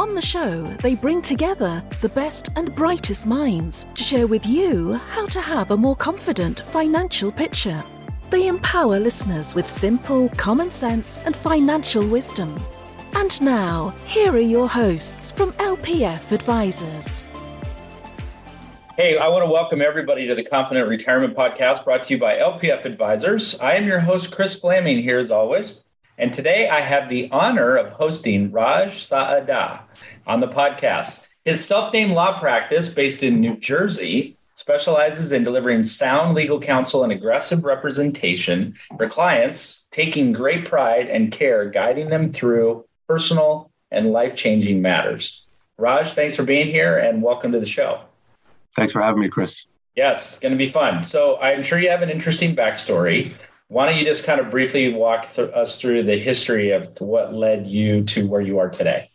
On the show, they bring together the best and brightest minds to share with you how to have a more confident financial picture. They empower listeners with simple, common sense, and financial wisdom. And now, here are your hosts from LPF Advisors. Hey, I want to welcome everybody to the Confident Retirement Podcast brought to you by LPF Advisors. I am your host, Chris Fleming, here as always. And today I have the honor of hosting Raj Saadeh on the podcast. His self named law practice, based in New Jersey, specializes in delivering sound legal counsel and aggressive representation for clients, taking great pride and care guiding them through personal and life changing matters. Raj, thanks for being here and welcome to the show. Thanks for having me, Chris. Yes, it's going to be fun. So I'm sure you have an interesting backstory. Why don't you just kind of briefly walk th- us through the history of what led you to where you are today?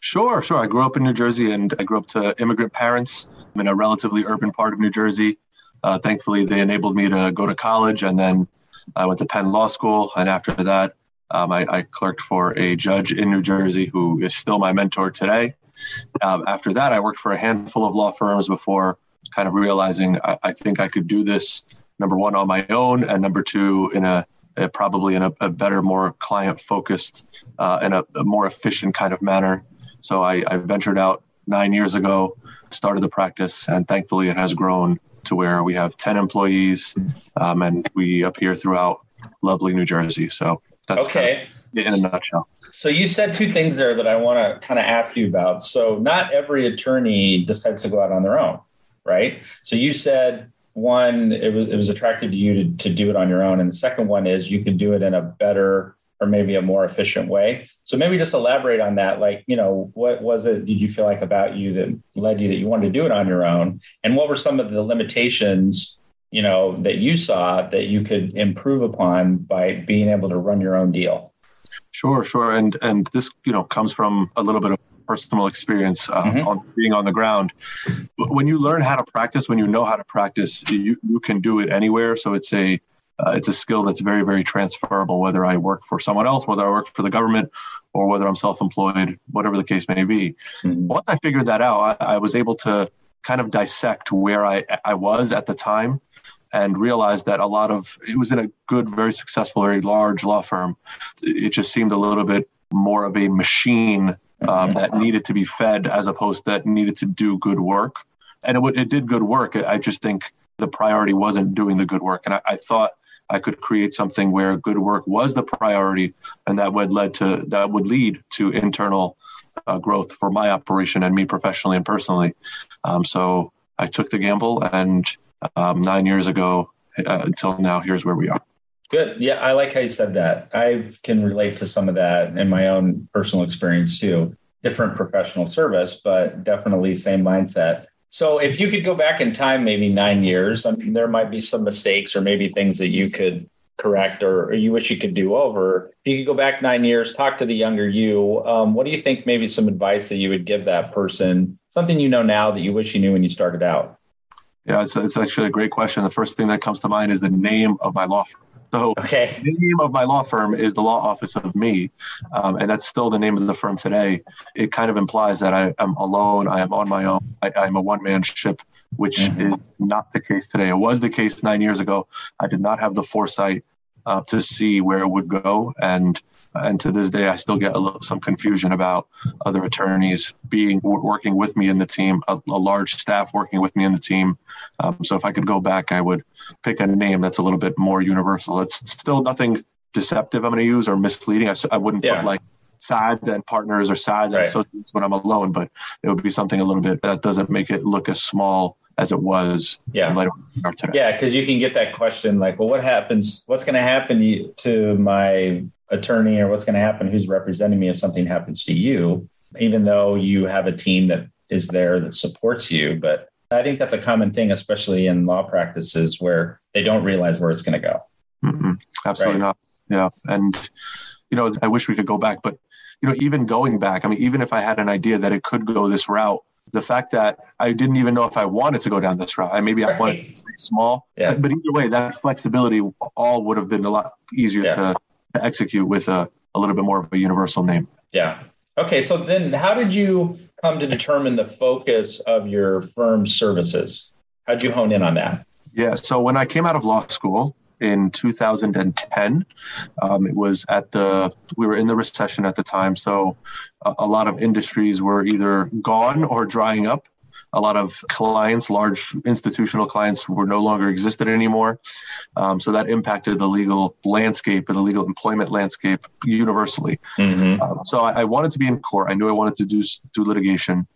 Sure, sure. I grew up in New Jersey and I grew up to immigrant parents in a relatively urban part of New Jersey. Uh, thankfully, they enabled me to go to college and then I went to Penn Law School. And after that, um, I, I, clerked for a judge in New Jersey who is still my mentor today. Um, after that, I worked for a handful of law firms before kind of realizing I, I think I could do this number one on my own, and number two in a, probably in a, a, better, more client focused uh, and a, a, more efficient kind of manner. So I, I ventured out nine years ago, started the practice, and thankfully it has grown to where we have 10 employees um, and we appear throughout lovely New Jersey. So that's okay. Kind of in a nutshell. So you said two things there that I want to kind of ask you about. So not every attorney decides to go out on their own, right? So you said one, it was, it was attractive to you to, to do it on your own. And the second one is you could do it in a better or maybe a more efficient way. So maybe just elaborate on that. Like, you know, what was it did you feel like about you that led you that you wanted to do it on your own? And what were some of the limitations, you know, that you saw that you could improve upon by being able to run your own deal? Sure, sure. And and this, you know, comes from a little bit of personal experience uh, mm-hmm. on being on the ground. When you learn how to practice, when you know how to practice, you, you can do it anywhere. So it's a uh, it's a skill that's very very transferable. Whether I work for someone else, whether I work for the government, or whether I'm self-employed, whatever the case may be. Mm-hmm. Once I figured that out, I, I was able to kind of dissect where I I was at the time and realized that a lot of it was in a good, very successful, very large law firm. It just seemed a little bit more of a machine um, that needed to be fed as opposed that needed to do good work. And it, it did good work. I just think the priority wasn't doing the good work. And I, I thought I could create something where good work was the priority, and that would lead to that would lead to internal uh, growth for my operation and me professionally and personally. Um, so I took the gamble, and um, nine years ago uh, until now, here's where we are. Good. Yeah, I like how you said that. I can relate to some of that in my own personal experience too. Different professional service, but definitely same mindset. So, if you could go back in time, maybe nine years, I mean, there might be some mistakes or maybe things that you could correct or, or, you wish you could do over. If you could go back nine years, talk to the younger you, um, what do you think maybe some advice that you would give that person? Something you know now that you wish you knew when you started out? Yeah, it's, it's actually a great question. The first thing that comes to mind is the name of my law firm. So okay. the name of my law firm is the law office of me, um, and that's still the name of the firm today. It kind of implies that I am alone. I am on my own. I, am a one man ship, which mm-hmm. is not the case today. It was the case nine years ago. I did not have the foresight uh, to see where it would go, and and to this day, I still get a little, some confusion about other attorneys being working with me in the team, a, a large staff working with me in the team. Um, so if I could go back, I would pick a name that's a little bit more universal. It's still nothing deceptive I'm going to use or misleading. I, I wouldn't yeah. put like Saadeh and partners or Saadeh right. associates when I'm alone, but it would be something a little bit that doesn't make it look as small as it was yeah. Yeah, because you can get that question like, well, what happens? What's going to happen to my attorney or what's going to happen who's representing me if something happens to you even though you have a team that is there that supports you but I think that's a common thing, especially in law practices where they don't realize where it's going to go. Mm-mm, absolutely right? not. Yeah. And, you know, I wish we could go back, but, you know, even going back, I mean, even if I had an idea that it could go this route, the fact that I didn't even know if I wanted to go down this route. I maybe right. I wanted to stay small, yeah. but either way, that flexibility all would have been a lot easier yeah. to, to, execute with a, a little bit more of a universal name. Yeah. Okay. So then, how did you come to determine the focus of your firm's services? How'd you hone in on that? Yeah. So when I came out of law school, in 2010. Um, it was at the we were in the recession at the time, so a, a lot of industries were either gone or drying up. A lot of clients, large institutional clients, were no longer existed anymore. Um, so that impacted the legal landscape and the legal employment landscape universally. Mm-hmm. Um, so I, I wanted to be in court. I knew I wanted to do do litigation,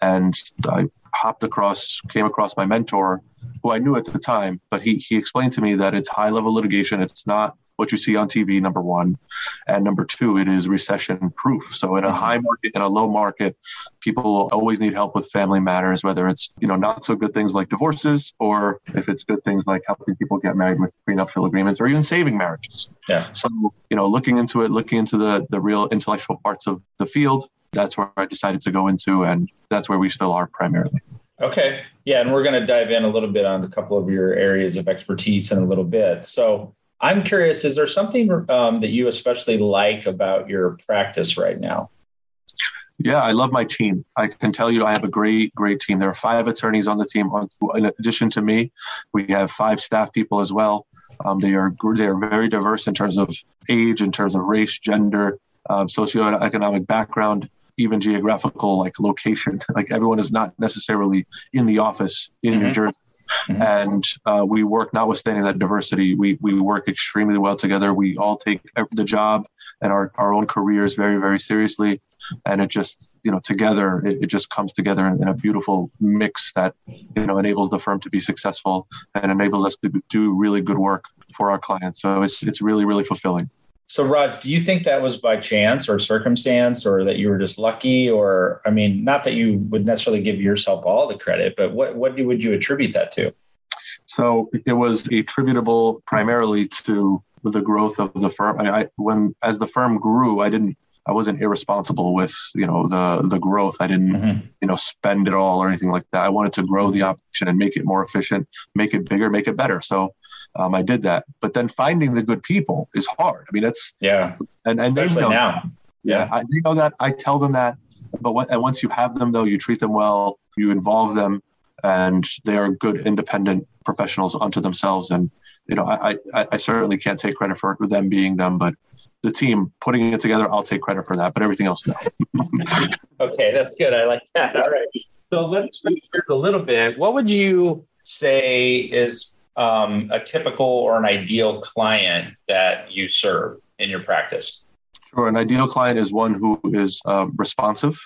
and I hopped across, came across my mentor, who I knew at the time, but he he explained to me that it's high level litigation. It's not what you see on TV, number one. And number two, it is recession proof. So in a mm-hmm. high market, in a low market, people always need help with family matters, whether it's, you know, not so good things like divorces or if it's good things like helping people get married with prenuptial agreements or even saving marriages. Yeah. So, you know, looking into it, looking into the, the real intellectual parts of the field, that's where I decided to go into. And that's where we still are primarily. Okay. Yeah. And we're going to dive in a little bit on a couple of your areas of expertise in a little bit. So, I'm curious, is there something um, that you especially like about your practice right now? Yeah, I love my team. I can tell you I have a great, great team. There are five attorneys on the team. In addition to me, we have five staff people as well. Um, they are they are very diverse in terms of age, in terms of race, gender, um, socioeconomic background, even geographical like location. Like everyone is not necessarily in the office in mm-hmm. New Jersey. Mm-hmm. And uh, we work, notwithstanding that diversity, we, we work extremely well together. We all take the job and our, our own careers very, very seriously. And it just, you know, together, it, it just comes together in, in, a beautiful mix that, you know, enables the firm to be successful and enables us to do really good work for our clients. So it's, it's really, really fulfilling. So, Raj, do you think that was by chance or circumstance, or that you were just lucky? Or, I mean, not that you would necessarily give yourself all the credit, but what what would you attribute that to? So, it was attributable primarily to the growth of the firm. I, mean, I when as the firm grew, I didn't I wasn't irresponsible with you know the the growth. I didn't mm-hmm. you know spend it all or anything like that. I wanted to grow the operation and make it more efficient, make it bigger, make it better. So um, I did that. But then finding the good people is hard. I mean, it's yeah, and and Especially they know now. Yeah, I, they know that. I tell them that. But what, and once you have them, though, you treat them well, you involve them, and they are good, independent professionals unto themselves. And you know, I I, I certainly can't take credit for them being them, but the team putting it together, I'll take credit for that. But everything else, no. okay, that's good. I like that. All right. So let's switch gears a little bit. What would you say is um, a typical or an ideal client that you serve in your practice? Sure. An ideal client is one who is uh, responsive,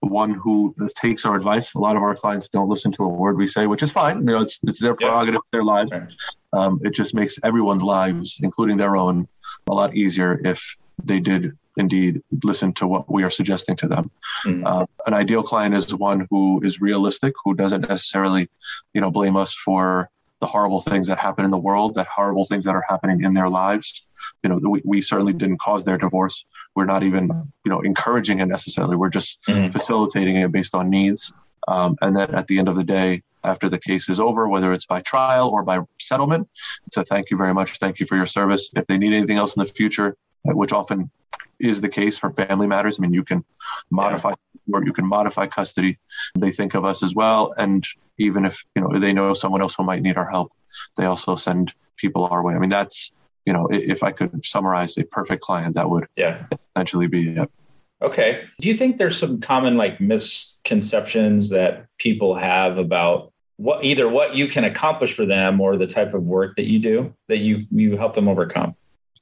one who takes our advice. A lot of our clients don't listen to a word we say, which is fine. You know, it's it's their prerogative, yeah. their lives. Right. Um, it just makes everyone's lives, including their own, a lot easier if they did indeed listen to what we are suggesting to them. Mm-hmm. Uh, an ideal client is one who is realistic, who doesn't necessarily, you know, blame us for the horrible things that happen in the world, that horrible things that are happening in their lives. You know, we, we certainly didn't cause their divorce. We're not even, you know, encouraging it necessarily. We're just mm-hmm. facilitating it based on needs. Um, and then at the end of the day, after the case is over, whether it's by trial or by settlement, it's a thank you very much. Thank you for your service. If they need anything else in the future, which often is the case for family matters. I mean, you can modify or you can modify custody. They think of us as well, and even if you know they know someone else who might need our help, they also send people our way. I mean, that's you know, if I could summarize a perfect client, that would yeah essentially be it. Okay. Do you think there's some common like misconceptions that people have about what either what you can accomplish for them or the type of work that you do that you you help them overcome?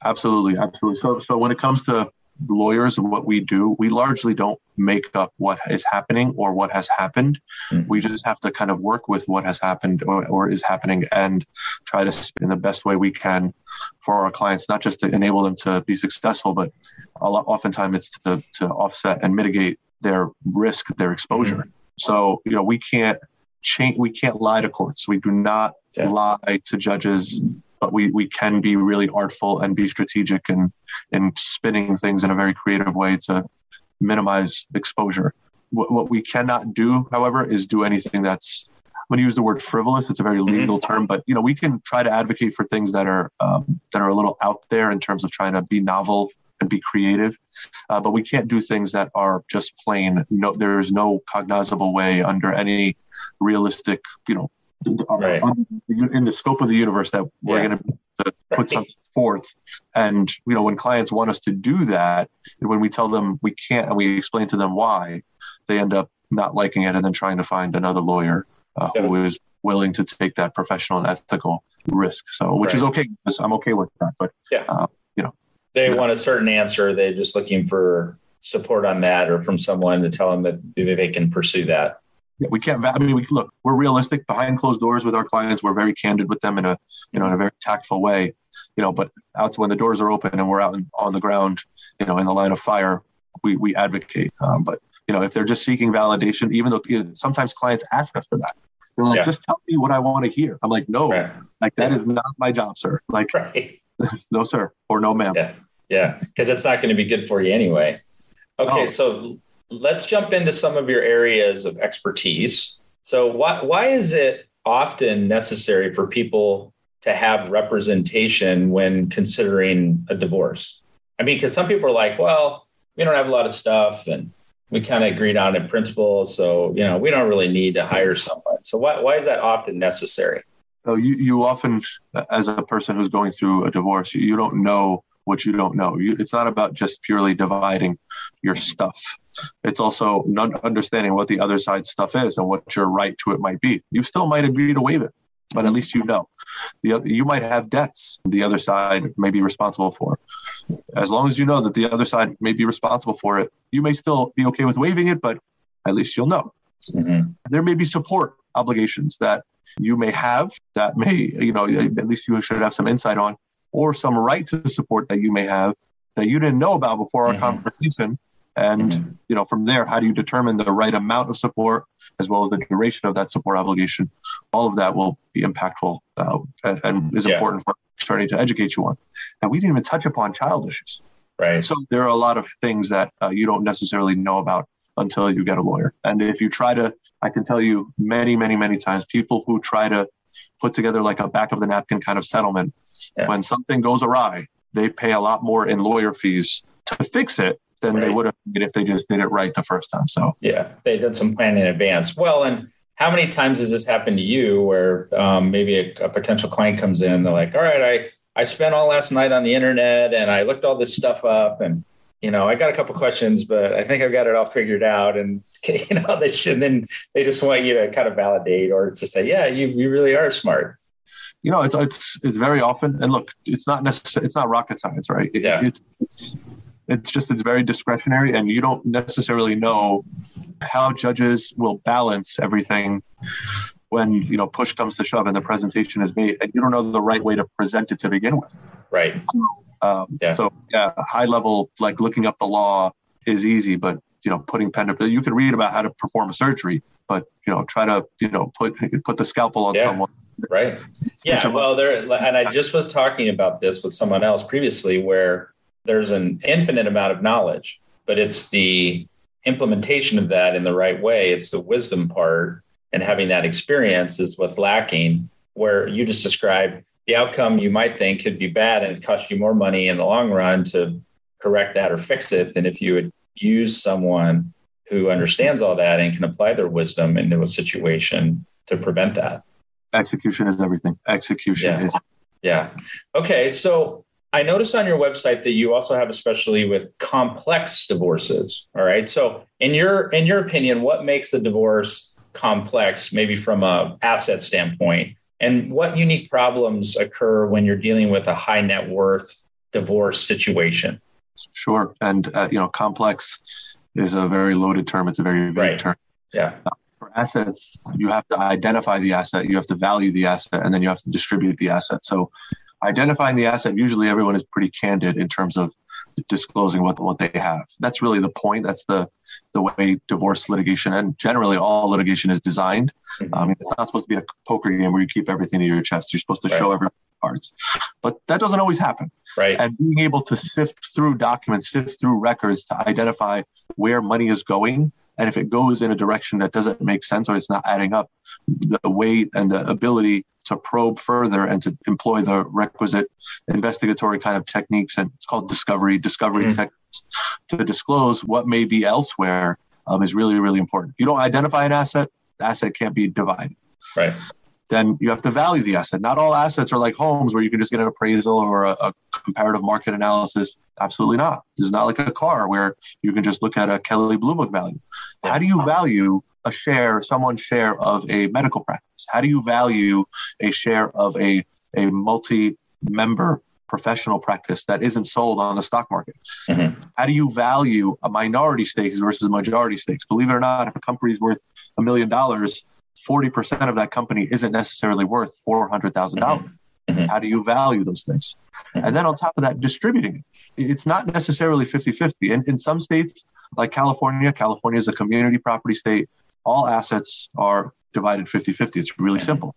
Absolutely, absolutely. So so when it comes to lawyers and what we do, we largely don't make up what is happening or what has happened. Mm-hmm. We just have to kind of work with what has happened or, or, is happening and try to in the best way we can for our clients, not just to enable them to be successful, but a lot, oftentimes it's to, to offset and mitigate their risk, their exposure. Mm-hmm. So, you know, we can't change. We can't lie to courts. We do not yeah. lie to judges, but we we can be really artful and be strategic and and spinning things in a very creative way to minimize exposure. What, what we cannot do, however, is do anything that's I'm going to use the word frivolous, it's a very mm-hmm. legal mm-hmm. term, but you know we can try to advocate for things that are um, that are a little out there in terms of trying to be novel and be creative, uh, but we can't do things that are just plain. No, there is no cognizable way under any realistic, you know, right. in the scope of the universe that we're yeah. going to put something forth. And you know, when clients want us to do that, and when we tell them we can't, and we explain to them why, they end up not liking it, and then trying to find another lawyer uh, yeah. who is willing to take that professional and ethical risk. So, which right. is okay. I'm okay with that. But yeah, uh, you know, they want a certain answer. They're just looking for support on that, or from someone to tell them that they can pursue that. Yeah, we can't. I mean, we look. We're realistic behind closed doors with our clients. We're very candid with them in a you know in a very tactful way. You know, but out when the doors are open and we're out in, on the ground, you know, in the line of fire, we we advocate. Um, but you know, if they're just seeking validation, even though you know, sometimes clients ask us for that, they're like, yeah. just tell me what I want to hear. I'm like, no, right. like that yeah. is not my job, sir. Like, right. no, sir, or no, ma'am. Yeah, yeah, because it's not going to be good for you anyway. Okay, oh. so let's jump into some of your areas of expertise. So, why why is it often necessary for people to have representation when considering a divorce? I mean, because some people are like, well, we don't have a lot of stuff and we kind of agreed on in principle. So, you know, we don't really need to hire someone. So why, why is that often necessary? So you, you often, as a person who's going through a divorce, you don't know what you don't know. You, it's not about just purely dividing your stuff. It's also not understanding what the other side's stuff is and what your right to it might be. You still might agree to waive it, but at least you know. The other, you might have debts the other side may be responsible for. As long as you know that the other side may be responsible for it, you may still be okay with waiving it, but at least you'll know. Mm-hmm. There may be support obligations that you may have that may, you know, at least you should have some insight on, or some right to support that you may have that you didn't know about before our mm-hmm. conversation and mm-hmm. you know, from there, how do you determine the right amount of support as well as the duration of that support obligation? All of that will be impactful uh, and, and, is yeah. important for starting to educate you on. And we didn't even touch upon child issues. Right. So there are a lot of things that uh, you don't necessarily know about until you get a lawyer. And if you try to, I can tell you many, many, many times, people who try to put together like a back of the napkin kind of settlement, yeah. when something goes awry, they pay a lot more in lawyer fees to fix it than right. they would have if they just did it right the first time. So yeah, they did some planning in advance. Well, and how many times has this happened to you where um, maybe a, a, potential client comes in, they're like, all right, I, I spent all last night on the internet and I looked all this stuff up and, you know, I got a couple questions, but I think I've got it all figured out. And, you know, they should, then they just want you to kind of validate or to say, yeah, you, you really are smart. You know, it's, it's, it's very often, and look, it's not necessarily, it's not rocket science, right? It, yeah. It's, it's, it's just it's very discretionary, and you don't necessarily know how judges will balance everything when you know push comes to shove and the presentation is made, and you don't know the right way to present it to begin with. Right. Um, yeah. So yeah, high level like looking up the law is easy, but you know putting pen to you can read about how to perform a surgery, but you know try to you know put put the scalpel on yeah. someone. Right. yeah. Well, there and I just was talking about this with someone else previously where there's an infinite amount of knowledge, but it's the implementation of that in the right way. It's the wisdom part and having that experience is what's lacking. Where you just described the outcome you might think could be bad and it cost you more money in the long run to correct that or fix it than if you would use someone who understands all that and can apply their wisdom into a situation to prevent that. Execution is everything. Execution yeah. is. Yeah. Okay. So I noticed on your website that you also have a specialty with complex divorces. All right. So in your in your opinion, what makes a divorce complex, maybe from a asset standpoint? And what unique problems occur when you're dealing with a high net worth divorce situation? Sure. And uh, you know, complex is a very loaded term. It's a very big right. term. Yeah. Uh, assets, you have to identify the asset, you have to value the asset, and then you have to distribute the asset. So identifying the asset, usually everyone is pretty candid in terms of disclosing what what they have. That's really the point. That's the the way divorce litigation and generally all litigation is designed. Mm-hmm. Um, it's not supposed to be a poker game where you keep everything to your chest. You're supposed to right. show every cards, but that doesn't always happen. Right. And being able to sift through documents, sift through records to identify where money is going and if it goes in a direction that doesn't make sense or it's not adding up, the weight and the ability to probe further and to employ the requisite investigatory kind of techniques and it's called discovery, discovery mm-hmm. techniques to disclose what may be elsewhere um, is really, really important. If you don't identify an asset, the asset can't be divided. Right then you have to value the asset. Not all assets are like homes where you can just get an appraisal or a, a, comparative market analysis. Absolutely not. This is not like a car where you can just look at a Kelley Blue Book value. How do you value a share, someone's share of a medical practice? How do you value a share of a, a multi member professional practice that isn't sold on the stock market? Mm-hmm. How do you value a minority stakes versus a majority stakes? Believe it or not, if a company is worth a million dollars, 40% of that company isn't necessarily worth $400,000. Mm-hmm. mm-hmm. How do you value those things? Mm-hmm. And then on top of that, distributing it. It's not necessarily 50 50. In, in some states, like California, California is a community property state. All assets are divided 50 50. It's really mm-hmm. simple.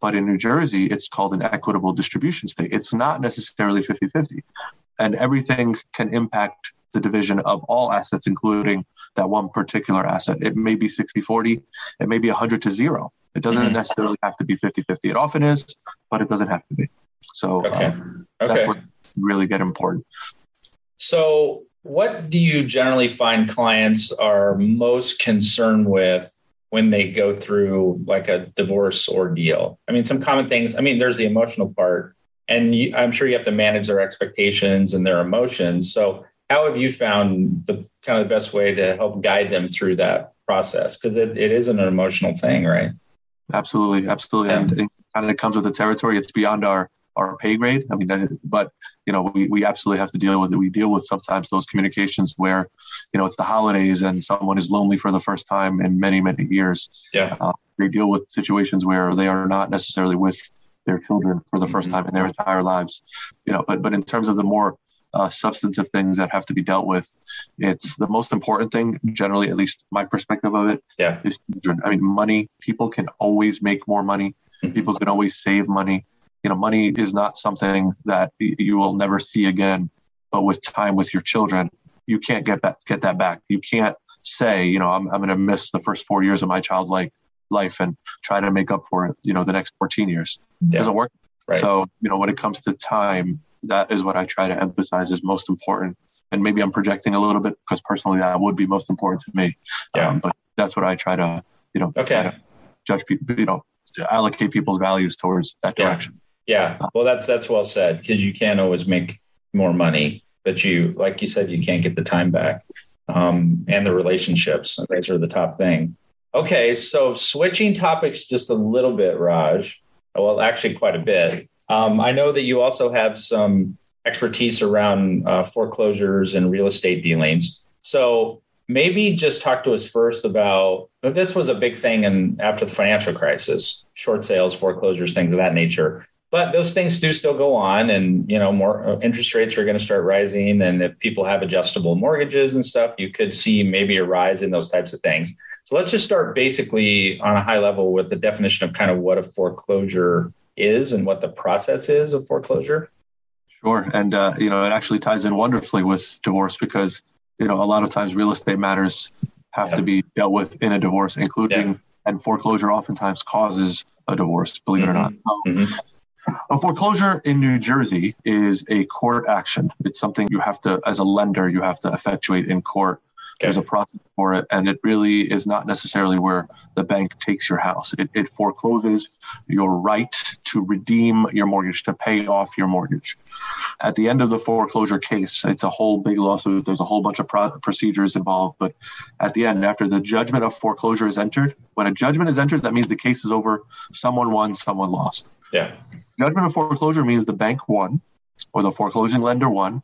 But in New Jersey, it's called an equitable distribution state. It's not necessarily 50 50. And everything can impact the division of all assets, including that one particular asset. It may be 60 40, it may be 100 to zero. It doesn't mm-hmm. necessarily have to be 50 50. It often is, but it doesn't have to be. So okay. Um, okay. that's what really get important. So, what do you generally find clients are most concerned with when they go through like a divorce ordeal? I mean, some common things. I mean, there's the emotional part, and you, I'm sure you have to manage their expectations and their emotions. So, how have you found the kind of the best way to help guide them through that process? Because it, it isn't an emotional thing, right? Absolutely, absolutely, yeah. and it kind of comes with the territory. It's beyond our our pay grade. I mean, but you know, we, we absolutely have to deal with it. We deal with sometimes those communications where, you know, it's the holidays and someone is lonely for the first time in many many years. Yeah, uh, they deal with situations where they are not necessarily with their children for the 1st mm-hmm. time in their entire lives. You know, but but in terms of the more uh, substantive things that have to be dealt with. It's the most important thing, generally, at least my perspective of it. Yeah. Is children. I mean, money, people can always make more money, mm-hmm. people can always save money. You know, money is not something that you will never see again, but with time with your children, you can't get that, get that back. You can't say, you know, I'm, I'm going to miss the first four years of my child's life life and try to make up for it, you know, the next 14 years. Yeah. It doesn't work. Right. So, you know, when it comes to time, that is what I try to emphasize is most important. And maybe I'm projecting a little bit because personally that would be most important to me. Yeah. Um, but that's what I try to, you know, okay. judge people, you know, allocate people's values towards that direction. Yeah. yeah. Well, that's, that's well said because you can't always make more money, but you, like you said, you can't get the time back um, and the relationships. Those are the top thing. Okay. So switching topics just a little bit, Raj, well, actually quite a bit. Um, I know that you also have some expertise around uh, foreclosures and real estate dealings. So maybe just talk to us first about this was a big thing and after the financial crisis, short sales, foreclosures, things of that nature. But those things do still go on, and you know, more uh, interest rates are going to start rising. And if people have adjustable mortgages and stuff, you could see maybe a rise in those types of things. So let's just start basically on a high level with the definition of kind of what a foreclosure is and what the process is of foreclosure? Sure. And, uh, you know, it actually ties in wonderfully with divorce because, you know, a lot of times real estate matters have to be dealt with in a divorce, including, yeah. and foreclosure oftentimes causes a divorce, believe mm-hmm. it or not. Mm-hmm. mm-hmm. A foreclosure in New Jersey is a court action. It's something you have to, as a lender, you have to effectuate in court. There's a process for it, and it really is not necessarily where the bank takes your house. It, it forecloses your right to redeem your mortgage, to pay off your mortgage. At the end of the foreclosure case, it's a whole big lawsuit. There's a whole bunch of pro- procedures involved, but at the end, after the judgment of foreclosure is entered, when a judgment is entered, that means the case is over. Someone won, someone lost. Yeah. Judgment of foreclosure means the bank won or the foreclosing lender won.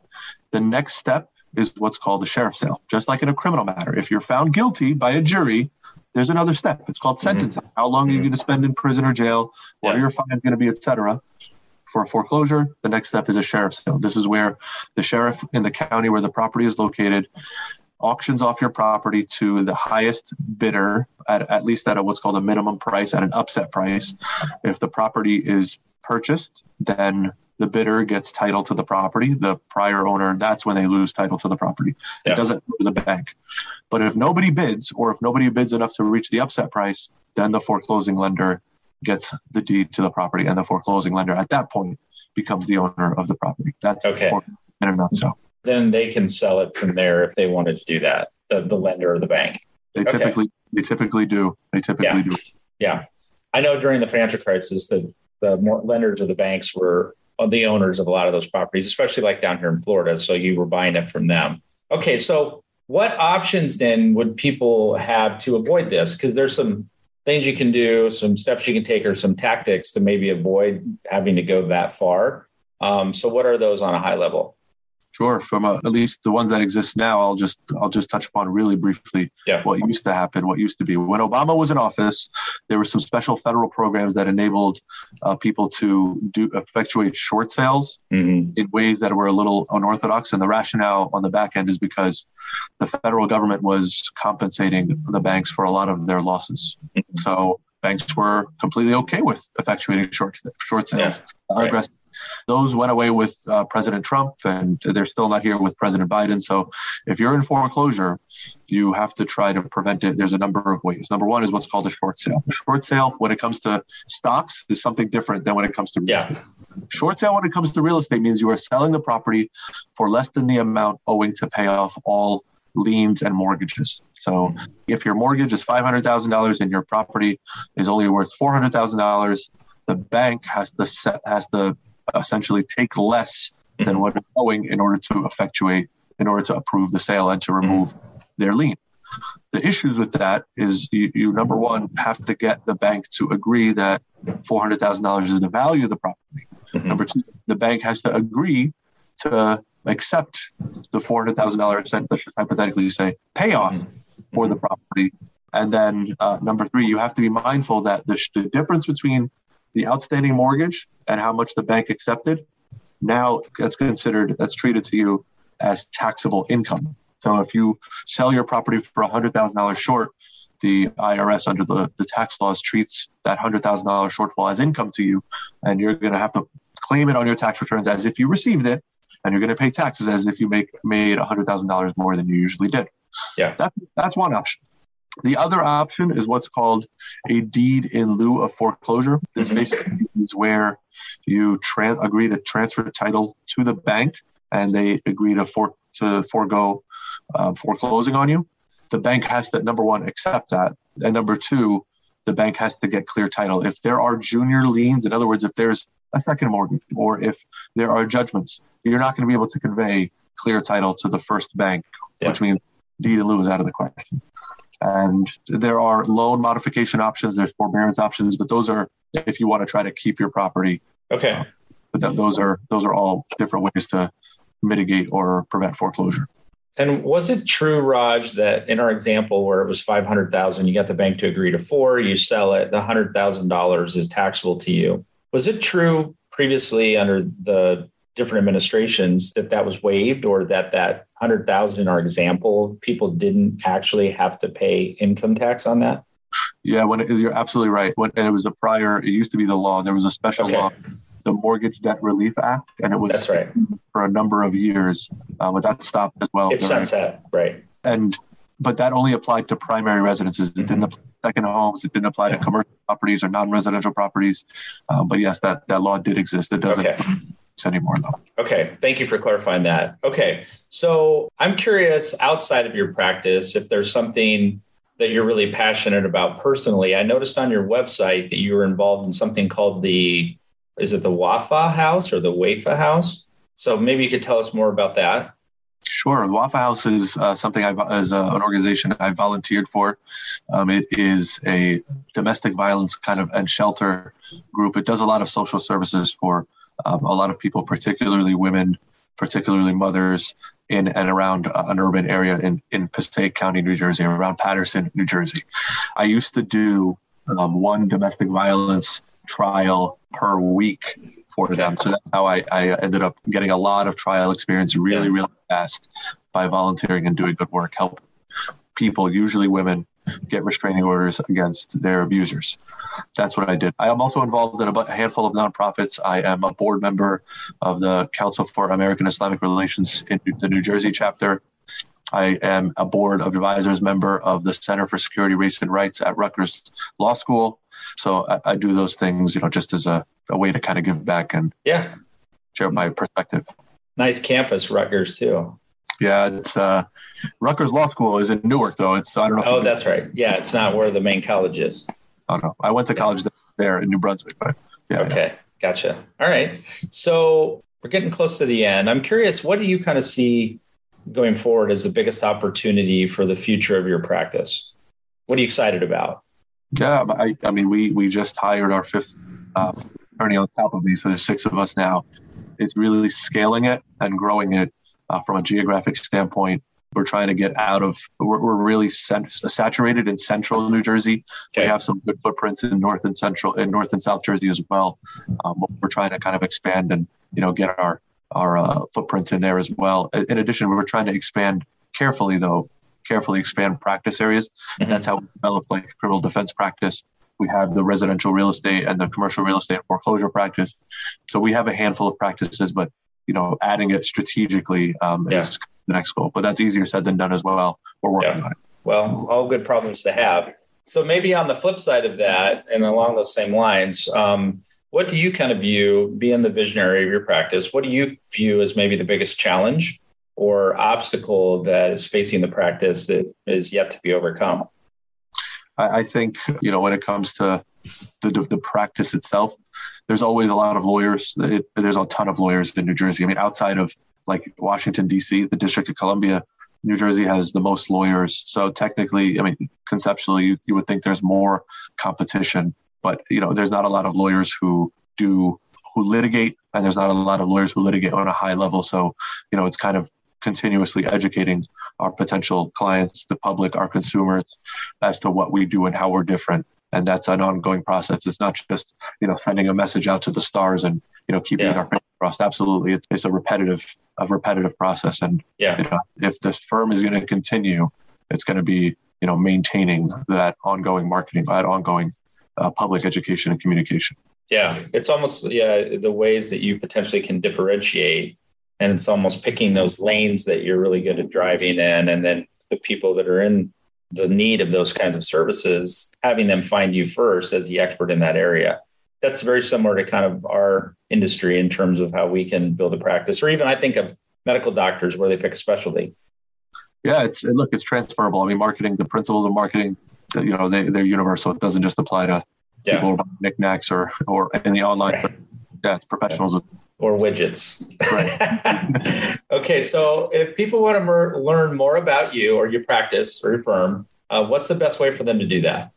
The next step is what's called a sheriff sale. Just like in a criminal matter, if you're found guilty by a jury, there's another step. It's called sentencing. Mm-hmm. How long mm-hmm. are you mm-hmm. going to spend in prison or jail? What yeah. are your fines going to be, etc. for a foreclosure, the next step is a sheriff's sale. This is where the sheriff in the county where the property is located auctions off your property to the highest bidder at, at least at a, what's called a minimum price at an upset price. If the property is purchased, then the bidder gets title to the property. The prior owner, that's when they lose title to the property. Yeah. It doesn't go to the bank. But if nobody bids, or if nobody bids enough to reach the upset price, then the foreclosing lender gets the deed to the property, and the foreclosing lender at that point becomes the owner of the property. That's okay. in a nutshell. Then they can sell it from there if they wanted to do that. The, the lender or the bank. They okay. typically they typically do. They typically yeah. do. Yeah, I know during the financial crisis, the the lenders or the banks were the owners of a lot of those properties, especially like down here in Florida. So you were buying it from them. Okay, so what options then would people have to avoid this? Because there's some things you can do, some steps you can take, or some tactics to maybe avoid having to go that far. Um, so, what are those on a high level? Sure. From a, at least the ones that exist now, I'll just I'll just touch upon really briefly yeah. what used to happen, what used to be. When Obama was in office, there were some special federal programs that enabled uh, people to do effectuate short sales mm-hmm. in ways that were a little unorthodox. And the rationale on the back end is because the federal government was compensating the banks for a lot of their losses. Mm-hmm. So banks were completely okay with effectuating short short sales. Yeah. Right. Aggressive those went away with uh, President Trump, and they're still not here with President Biden. So if you're in foreclosure, you have to try to prevent it. There's a number of ways. Number one is what's called a short sale. A short sale, when it comes to stocks, is something different than when it comes to real yeah. estate. Short sale, when it comes to real estate, means you are selling the property for less than the amount owing to pay off all liens and mortgages. So if your mortgage is $500,000 and your property is only worth $400,000, the bank has to set, has to essentially take less than mm-hmm. what is owing in order to effectuate, in order to approve the sale and to mm-hmm. remove their lien. The issues with that is you, you number one have to get the bank to agree that four hundred thousand dollars is the value of the property. Mm-hmm. Number two, the bank has to agree to accept the four hundred thousand dollars. Let's just hypothetically say payoff mm-hmm. for the property. And then uh, number three, you have to be mindful that the, the difference between the outstanding mortgage and how much the bank accepted, now that's considered, that's treated to you as taxable income. So if you sell your property for $100,000 short, the IRS under the, the tax laws treats that $100,000 shortfall as income to you, and you're going to have to claim it on your tax returns as if you received it, and you're going to pay taxes as if you make made $100,000 more than you usually did. Yeah, that, that's one option. The other option is what's called a deed in lieu of foreclosure. This mm-hmm. basically is where you agree to transfer title to the bank, and they agree to for to forego uh, foreclosing on you. The bank has to number one accept that, and number two, the bank has to get clear title. If there are junior liens, in other words, if there's a second mortgage or if there are judgments, you're not going to be able to convey clear title to the first bank, yeah. which means deed in lieu is out of the question. And there are loan modification options, there's forbearance options, but those are if you want to try to keep your property. Okay. Uh, but th- those are those are all different ways to mitigate or prevent foreclosure. And was it true, Raj, that in our example where it was five hundred thousand, you got the bank to agree to four, you sell it, the hundred thousand dollars is taxable to you. Was it true previously under the different administrations that that was waived or that that 100,000 in our example people didn't actually have to pay income tax on that? Yeah, when it, you're absolutely right. When it was a prior it used to be the law, there was a special okay. law the Mortgage Debt Relief Act and it was That's right. for a number of years uh, but that stopped as well. It's sunset, right. And but that only applied to primary residences. It mm-hmm. didn't apply to second homes. It didn't apply yeah. to commercial properties or non-residential properties. Um, but yes, that, that law did exist. It doesn't okay anymore though. Okay, thank you for clarifying that. Okay, so I'm curious outside of your practice if there's something that you're really passionate about personally. I noticed on your website that you were involved in something called the is it the Wafa House or the Wafa House? So maybe you could tell us more about that. Sure. Wafa House is uh, something I, as uh, an organization I volunteered for. Um, it is a domestic violence kind of and shelter group. It does a lot of social services for um, a lot of people, particularly women, particularly mothers in and around uh, an urban area in, in Passaic County, New Jersey, around Paterson, New Jersey. I used to do um, one domestic violence trial per week for them. So that's how I, I ended up getting a lot of trial experience really, really fast by volunteering and doing good work, help people, usually women, get restraining orders against their abusers. That's what I did. I am also involved in a handful of nonprofits. I am a board member of the Council for American Islamic Relations in the New Jersey chapter. I am a board of advisors member of the Center for Security, Race, and Rights at Rutgers Law School. So I, I do those things, you know, just as a, a way to kind of give back and Yeah. share my perspective. Nice campus, Rutgers, too. Yeah, it's uh, Rutgers Law School is in Newark, though. It's I don't know. Oh, that's right. Yeah, it's not where the main college is. I don't know. I went to college there in New Brunswick, but yeah, yeah. Okay, gotcha. All right. So we're getting close to the end. I'm curious, what do you kind of see going forward as the biggest opportunity for the future of your practice? What are you excited about? Yeah, I, I mean, we we just hired our fifth uh, attorney on top of me, so there's six of us now. It's really scaling it and growing it uh, from a geographic standpoint. We're trying to get out of. We're, we're really cent- saturated in central New Jersey. We have some good footprints in north and central, in north and south Jersey as well. Um, we're trying to kind of expand and you know get our our uh, footprints in there as well. In addition, we're trying to expand carefully, though, carefully expand practice areas. Mhm. That's how we develop like criminal defense practice. We have the residential real estate and the commercial real estate foreclosure practice. So we have a handful of practices, but you know, adding it strategically um, Yeah. is the next goal. But that's easier said than done as well. We're working Yeah. on it. Well, all good problems to have. So maybe on the flip side of that, and along those same lines, um, what do you kind of view, being the visionary of your practice, what do you view as maybe the biggest challenge or obstacle that is facing the practice that is yet to be overcome? I, I think you know when it comes to the the practice itself, there's always a lot of lawyers. It, there's a ton of lawyers in New Jersey. I mean, outside of like Washington D.C., the District of Columbia, New Jersey has the most lawyers. So technically, I mean, conceptually, you, you would think there's more competition, but you know, there's not a lot of lawyers who do who litigate, and there's not a lot of lawyers who litigate on a high level. So you know, it's kind of continuously educating our potential clients, the public, our consumers, as to what we do and how we're different. And that's an ongoing process. It's not just you know sending a message out to the stars and you know keeping Yeah. our fingers crossed. Absolutely, it's it's a repetitive a repetitive process. And Yeah. you know, if the firm is going to continue, it's going to be you know maintaining that ongoing marketing, that ongoing uh, public education and communication. Yeah, it's almost yeah the ways that you potentially can differentiate, and it's almost picking those lanes that you're really good at driving in, and then the people that are in the need of those kinds of services, having them find you first as the expert in that area. That's very similar to kind of our industry in terms of how we can build a practice, or even I think of medical doctors where they pick a specialty. Yeah, it's and look, it's transferable. I mean, marketing, the principles of marketing, you know, they, they're universal. It doesn't just apply to Yeah. people who buy knickknacks or or in the online. Right. Yeah, it's professionals. Or widgets. okay, so if people want to mer- learn more about you or your practice or your firm, uh, what's the best way for them to do that?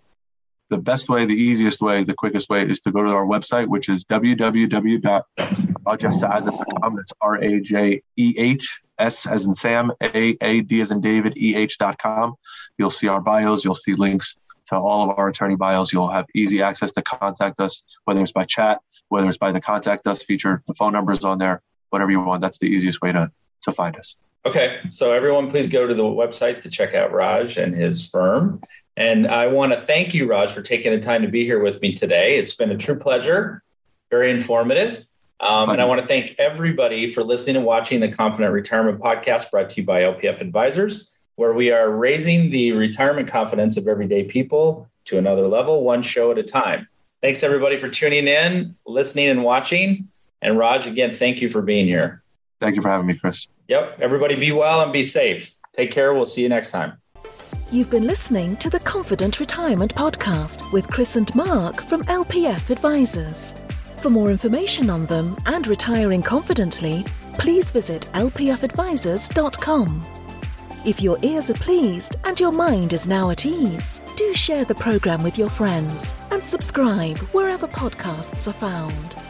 The best way, the easiest way, the quickest way is to go to our website, which is www.rajehsaadeh.com. That's R A J E H S as in Sam, A A D as in David, E H.com. You'll see our bios. You'll see links to all of our attorney bios. You'll have easy access to contact us, whether it's by chat, whether it's by the contact us feature. The phone numbers on there, whatever you want. That's the easiest way to to find us. Okay, so everyone, please go to the website to check out Raj and his firm. And I want to thank you, Raj, for taking the time to be here with me today. It's been a true pleasure, very informative. Um, and I want to thank everybody for listening and watching the Confident Retirement Podcast brought to you by LPF Advisors, where we are raising the retirement confidence of everyday people to another level, one show at a time. Thanks, everybody, for tuning in, listening, and watching. And Raj, again, thank you for being here. Thank you for having me, Chris. Yep. Everybody be well and be safe. Take care. We'll see you next time. You've been listening to the Confident Retirement Podcast with Chris and Mark from LPF Advisors. For more information on them and retiring confidently, please visit lpfadvisors.com. If your ears are pleased and your mind is now at ease, do share the program with your friends and subscribe wherever podcasts are found.